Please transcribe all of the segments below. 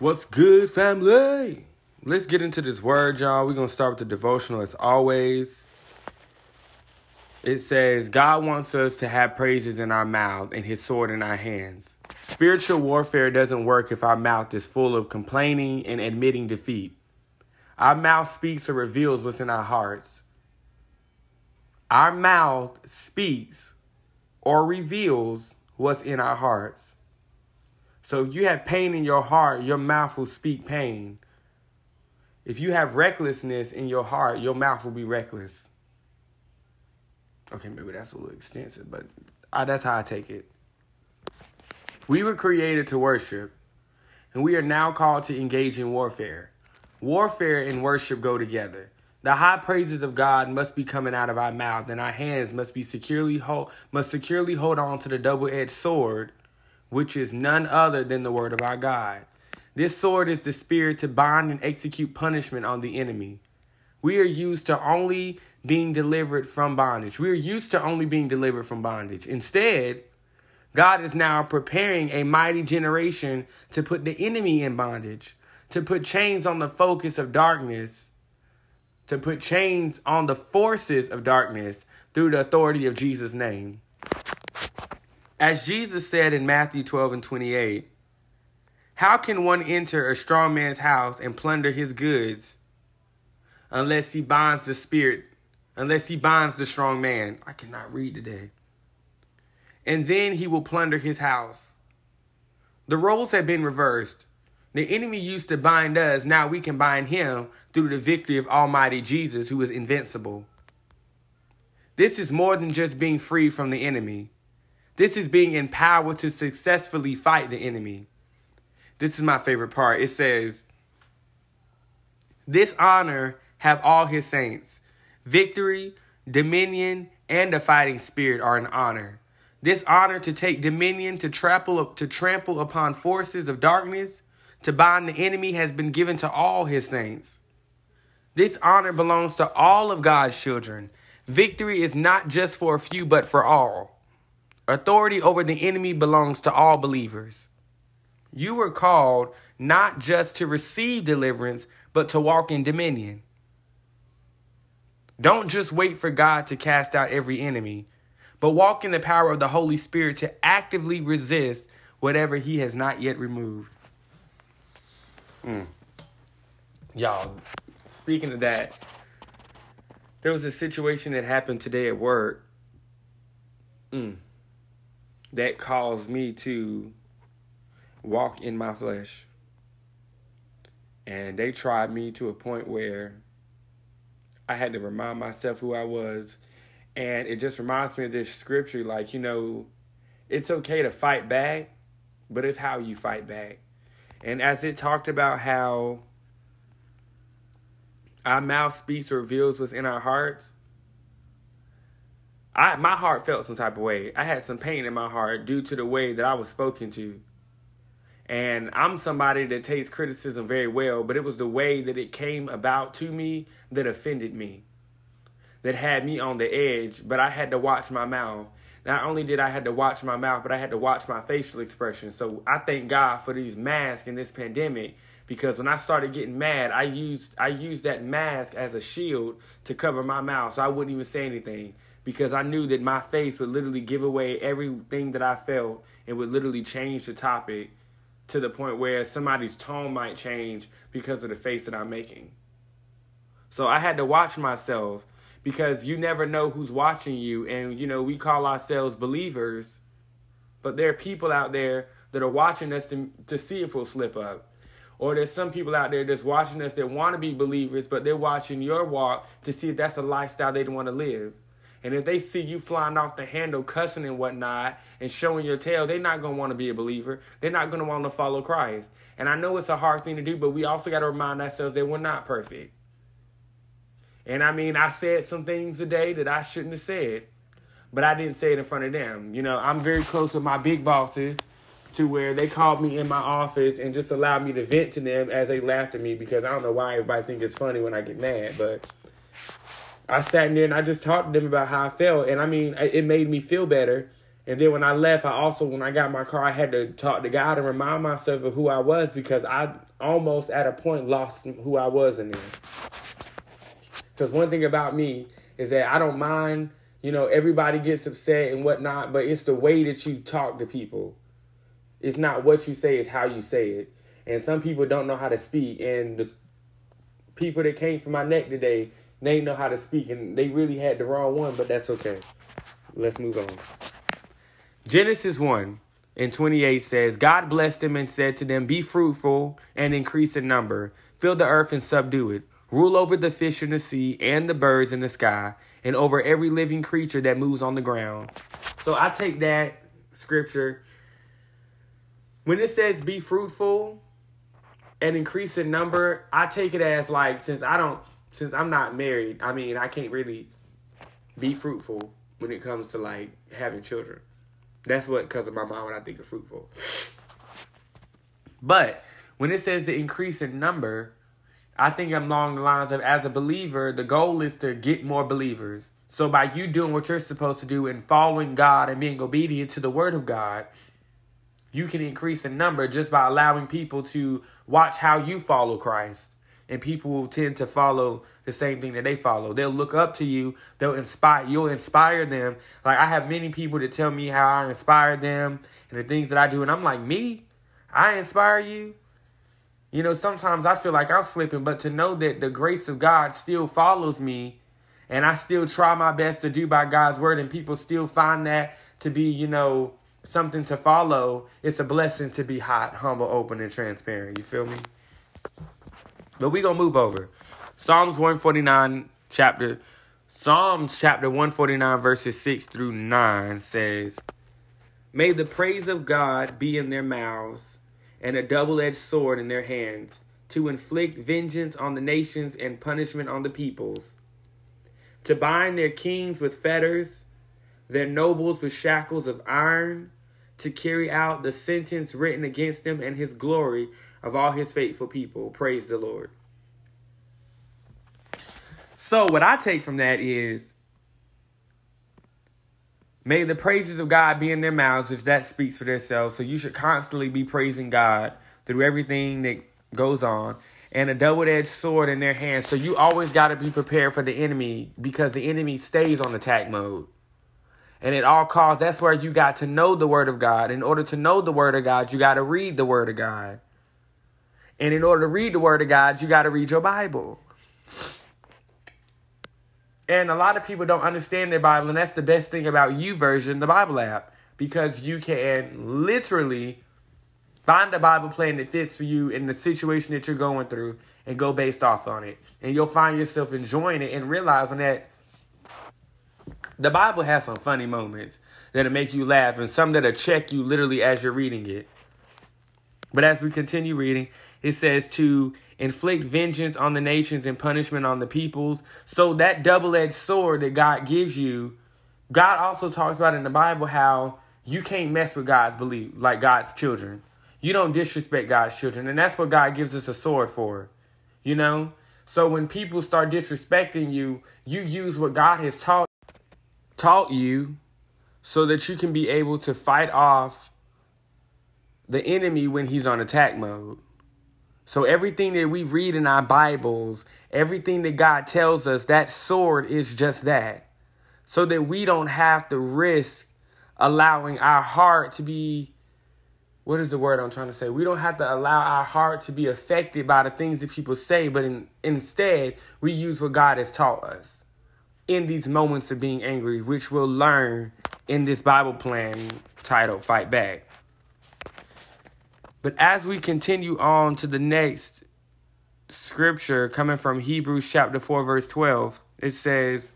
What's good, family? Let's get into this word, y'all. We're going to start with the devotional as always. It says, God wants us to have praises in our mouth and his sword in our hands. Spiritual warfare doesn't work if our mouth is full of complaining and admitting defeat. Our mouth speaks or reveals what's in our hearts. Our mouth speaks or reveals what's in our hearts. So if you have pain in your heart, your mouth will speak pain. If you have recklessness in your heart, your mouth will be reckless. Okay, maybe that's a little extensive, but I, that's how I take it. We were created to worship, and we are now called to engage in warfare. Warfare and worship go together. The high praises of God must be coming out of our mouth, and our hands must be securely hold must securely hold on to the double-edged sword which is none other than the word of our God. This sword is the spirit to bind and execute punishment on the enemy. We are used to only being delivered from bondage. We are used to only being delivered from bondage. Instead, God is now preparing a mighty generation to put the enemy in bondage, to put chains on the focus of darkness, to put chains on the forces of darkness through the authority of Jesus' name. As Jesus said in Matthew 12 and 28, how can one enter a strong man's house and plunder his goods unless he binds the spirit, unless he binds the strong man? I cannot read today. And then he will plunder his house. The roles have been reversed. The enemy used to bind us, now we can bind him through the victory of Almighty Jesus, who is invincible. This is more than just being free from the enemy. This is being empowered to successfully fight the enemy. This is my favorite part. It says, This honor have all his saints. Victory, dominion, and a fighting spirit are an honor. This honor to take dominion, to trample, to trample upon forces of darkness, to bind the enemy has been given to all his saints. This honor belongs to all of God's children. Victory is not just for a few, but for all. Authority over the enemy belongs to all believers. You were called not just to receive deliverance, but to walk in dominion. Don't just wait for God to cast out every enemy, but walk in the power of the Holy Spirit to actively resist whatever He has not yet removed. Mm. Y'all, speaking of that, there was a situation that happened today at work. Mm that caused me to walk in my flesh. And they tried me to a point where I had to remind myself who I was. And it just reminds me of this scripture like, you know, it's okay to fight back, but it's how you fight back. And as it talked about how our mouth speaks reveals what's in our hearts, I my heart felt some type of way. I had some pain in my heart due to the way that I was spoken to. And I'm somebody that takes criticism very well, but it was the way that it came about to me that offended me. That had me on the edge, but I had to watch my mouth. Not only did I had to watch my mouth, but I had to watch my facial expression. So I thank God for these masks in this pandemic because when I started getting mad, I used I used that mask as a shield to cover my mouth so I wouldn't even say anything because I knew that my face would literally give away everything that I felt and would literally change the topic to the point where somebody's tone might change because of the face that I'm making. So I had to watch myself because you never know who's watching you. And, you know, we call ourselves believers, but there are people out there that are watching us to, to see if we'll slip up. Or there's some people out there that's watching us that want to be believers, but they're watching your walk to see if that's a lifestyle they want to live. And if they see you flying off the handle, cussing and whatnot, and showing your tail, they're not going to want to be a believer. They're not going to want to follow Christ. And I know it's a hard thing to do, but we also got to remind ourselves that we're not perfect. And I mean, I said some things today that I shouldn't have said, but I didn't say it in front of them. You know, I'm very close with my big bosses to where they called me in my office and just allowed me to vent to them as they laughed at me because I don't know why everybody think it's funny when I get mad, but I sat in there and I just talked to them about how I felt, and I mean, it made me feel better. And then when I left, I also when I got my car, I had to talk to God and remind myself of who I was because I almost at a point lost who I was in there. Because one thing about me is that I don't mind, you know, everybody gets upset and whatnot, but it's the way that you talk to people. It's not what you say, it's how you say it. And some people don't know how to speak. And the people that came from my neck today, they know how to speak. And they really had the wrong one, but that's okay. Let's move on. Genesis 1 and 28 says, God blessed them and said to them, Be fruitful and increase in number, fill the earth and subdue it, rule over the fish in the sea and the birds in the sky, and over every living creature that moves on the ground. So I take that scripture. When it says be fruitful and increase in number, I take it as like, since I don't, since I'm not married, I mean, I can't really be fruitful when it comes to like having children. That's what because of my mom when I think of fruitful. But when it says the increase in number, I think I'm along the lines of as a believer, the goal is to get more believers. So by you doing what you're supposed to do and following God and being obedient to the word of God, you can increase in number just by allowing people to watch how you follow Christ and people will tend to follow the same thing that they follow. They'll look up to you. They'll inspire. You'll inspire them. Like I have many people that tell me how I inspire them and the things that I do, and I'm like, me, I inspire you. You know, sometimes I feel like I'm slipping, but to know that the grace of God still follows me, and I still try my best to do by God's word, and people still find that to be, you know, something to follow. It's a blessing to be hot, humble, open, and transparent. You feel me? But we gonna move over. Psalms 149 chapter Psalms chapter 149 verses 6 through 9 says, May the praise of God be in their mouths and a double-edged sword in their hands to inflict vengeance on the nations and punishment on the peoples, to bind their kings with fetters, their nobles with shackles of iron, to carry out the sentence written against them and his glory of all his faithful people. Praise the Lord. So, what I take from that is may the praises of God be in their mouths, which that speaks for themselves. So, you should constantly be praising God through everything that goes on, and a double edged sword in their hands. So, you always got to be prepared for the enemy because the enemy stays on attack mode. And at all costs, that's where you got to know the Word of God. In order to know the Word of God, you got to read the Word of God. And in order to read the Word of God, you got to read your Bible. And a lot of people don't understand their Bible, and that's the best thing about YouVersion, the Bible app, because you can literally find a Bible plan that fits for you in the situation that you're going through and go based off on it. And you'll find yourself enjoying it and realizing that the Bible has some funny moments that'll make you laugh and some that'll check you literally as you're reading it. But as we continue reading, it says to inflict vengeance on the nations and punishment on the peoples. So that double-edged sword that God gives you, God also talks about in the Bible how you can't mess with God's belief, like God's children. You don't disrespect God's children, and that's what God gives us a sword for. You know? So when people start disrespecting you, you use what God has taught taught you so that you can be able to fight off the enemy when he's on attack mode. So everything that we read in our Bibles, everything that God tells us, that sword is just that. So that we don't have to risk allowing our heart to be what is the word I'm trying to say? We don't have to allow our heart to be affected by the things that people say, but in, instead, we use what God has taught us in these moments of being angry, which we'll learn in this Bible plan titled Fight Back. But as we continue on to the next scripture coming from Hebrews chapter 4, verse 12, it says,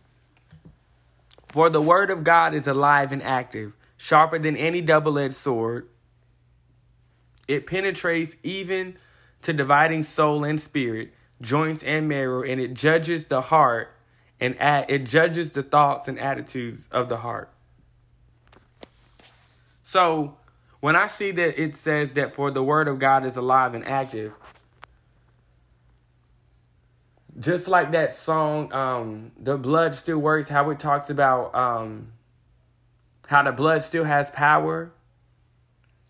For the word of God is alive and active, sharper than any double edged sword. It penetrates even to dividing soul and spirit, joints and marrow, and it judges the heart and it judges the thoughts and attitudes of the heart. So, when I see that it says that for the word of God is alive and active, just like that song, um, The Blood Still Works, how it talks about um, how the blood still has power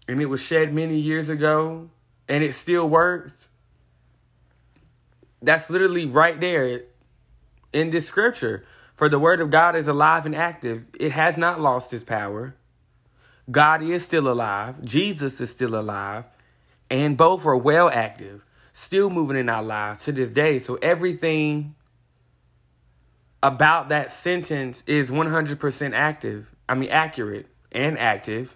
and it was shed many years ago and it still works. That's literally right there in this scripture. For the word of God is alive and active, it has not lost its power. God is still alive, Jesus is still alive, and both are well active, still moving in our lives to this day. So everything about that sentence is 100% active. I mean, accurate and active.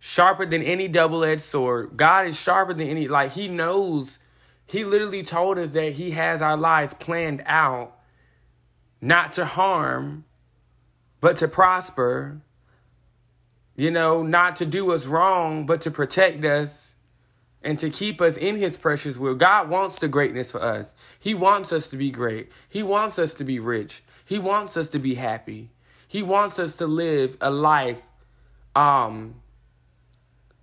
Sharper than any double edged sword. God is sharper than any, like, He knows. He literally told us that He has our lives planned out not to harm, but to prosper. You know, not to do us wrong, but to protect us and to keep us in his precious will. God wants the greatness for us. He wants us to be great. He wants us to be rich. He wants us to be happy. He wants us to live a life um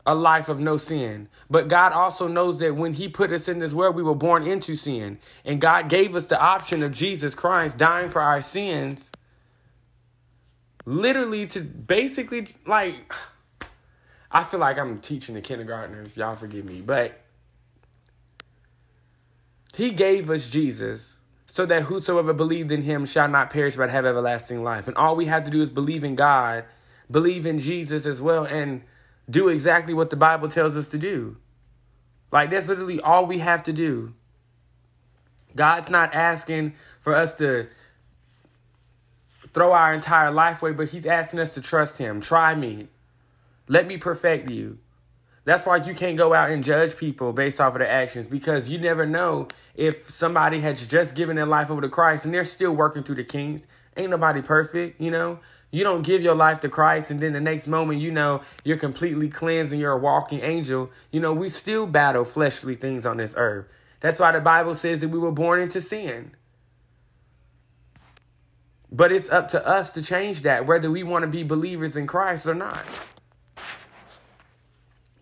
a life of no sin. But God also knows that when he put us in this world, we were born into sin. And God gave us the option of Jesus Christ dying for our sins literally to basically like I feel like I'm teaching the kindergartners. Y'all forgive me. But he gave us Jesus so that whosoever believed in him shall not perish but have everlasting life. And all we have to do is believe in God, believe in Jesus as well, and do exactly what the Bible tells us to do. Like, that's literally all we have to do. God's not asking for us to throw our entire life away, but He's asking us to trust Him. Try me. Let me perfect you. That's why you can't go out and judge people based off of their actions because you never know if somebody has just given their life over to Christ and they're still working through the kings. Ain't nobody perfect, you know? You don't give your life to Christ and then the next moment, you know, you're completely cleansed and you're a walking angel. You know, we still battle fleshly things on this earth. That's why the Bible says that we were born into sin. But it's up to us to change that, whether we want to be believers in Christ or not.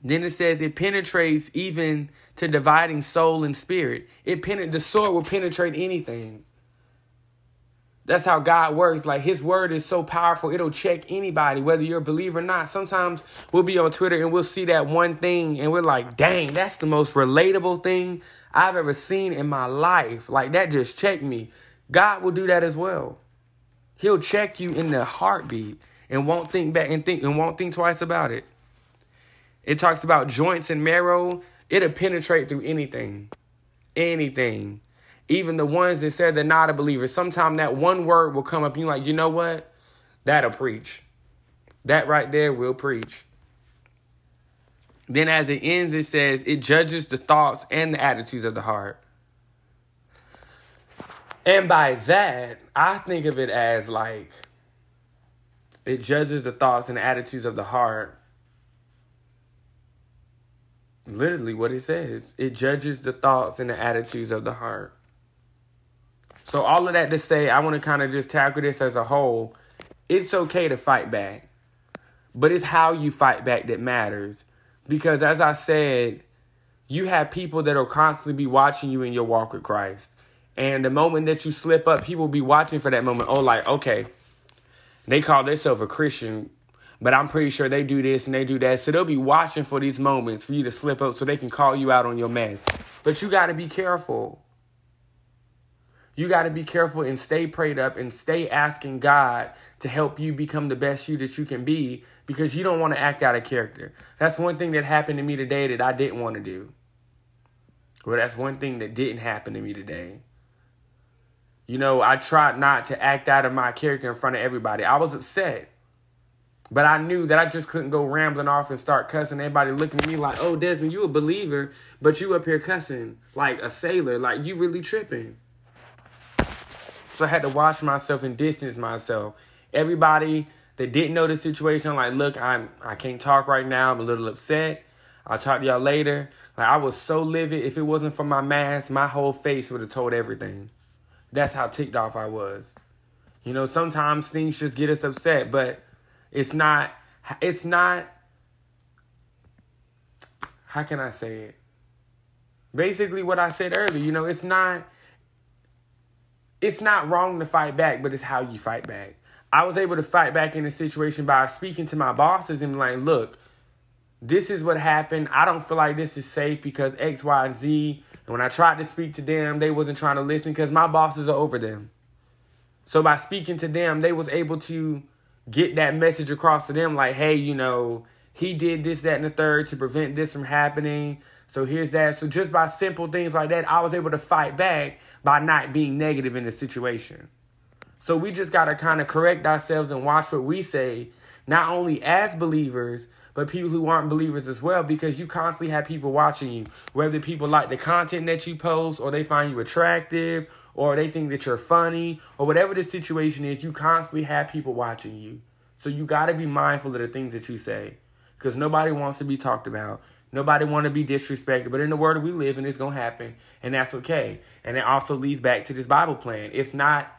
Then it says it penetrates even to dividing soul and spirit. It pen- the sword will penetrate anything. That's how God works. Like his word is so powerful, it'll check anybody, whether you're a believer or not. Sometimes we'll be on Twitter and we'll see that one thing and we're like, dang, that's the most relatable thing I've ever seen in my life. Like that just checked me. God will do that as well. He'll check you in the heartbeat and won't think back and think and won't think twice about it. It talks about joints and marrow. It'll penetrate through anything. Anything. Even the ones that said they're not a believer. Sometimes that one word will come up and you're like, you know what? That'll preach. That right there will preach. Then as it ends, it says it judges the thoughts and the attitudes of the heart. And by that, I think of it as like it judges the thoughts and attitudes of the heart literally what it says. It judges the thoughts and the attitudes of the heart. So, all of that to say, I want to kind of just tackle this as a whole. It's okay to fight back, but it's how you fight back that matters. Because, as I said, you have people that will constantly be watching you in your walk with Christ. And the moment that you slip up, people will be watching for that moment. Oh, like, okay, they call themselves a Christian but I'm pretty sure they do this and they do that. So they'll be watching for these moments for you to slip up so they can call you out on your mess. But you got to be careful. You got to be careful and stay prayed up and stay asking God to help you become the best you that you can be because you don't want to act out of character. That's one thing that happened to me today that I didn't want to do. Well, that's one thing that didn't happen to me today. You know, I tried not to act out of my character in front of everybody. I was upset. But I knew that I just couldn't go rambling off and start cussing. Everybody looking at me like, oh, Desmond, you a believer, but you up here cussing like a sailor. Like, you really tripping. So I had to watch myself and distance myself. Everybody that didn't know the situation, I'm like, look, I'm I can't talk right now. I'm a little upset. I'll talk to y'all later. Like I was so livid. If it wasn't for my mask, my whole face would have told everything. That's how ticked off I was. You know, sometimes things just get us upset, but it's not it's not how can I say it? Basically what I said earlier, you know, it's not it's not wrong to fight back, but it's how you fight back. I was able to fight back in the situation by speaking to my bosses and like, look, this is what happened. I don't feel like this is safe because X, Y, Z. When I tried to speak to them, they wasn't trying to listen because my bosses are over them. So by speaking to them, they was able to get that message across to them like, hey, you know, he did this, that, and the third to prevent this from happening. So here's that. So just by simple things like that, I was able to fight back by not being negative in the situation. So we just got to kind of correct ourselves and watch what we say, not only as believers, but people who aren't believers as well, because you constantly have people watching you, whether people like the content that you post, or they find you attractive, or they think that you're funny, or whatever the situation is, you constantly have people watching you. So you got to be mindful of the things that you say, because nobody wants to be talked about. Nobody want to be disrespected, but in the world we live in, it's gonna happen, and that's okay. And it also leads back to this Bible plan. It's not,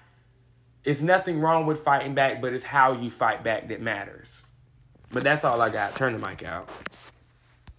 it's nothing wrong with fighting back, but it's how you fight back that matters. But that's all I got. Turn the mic out.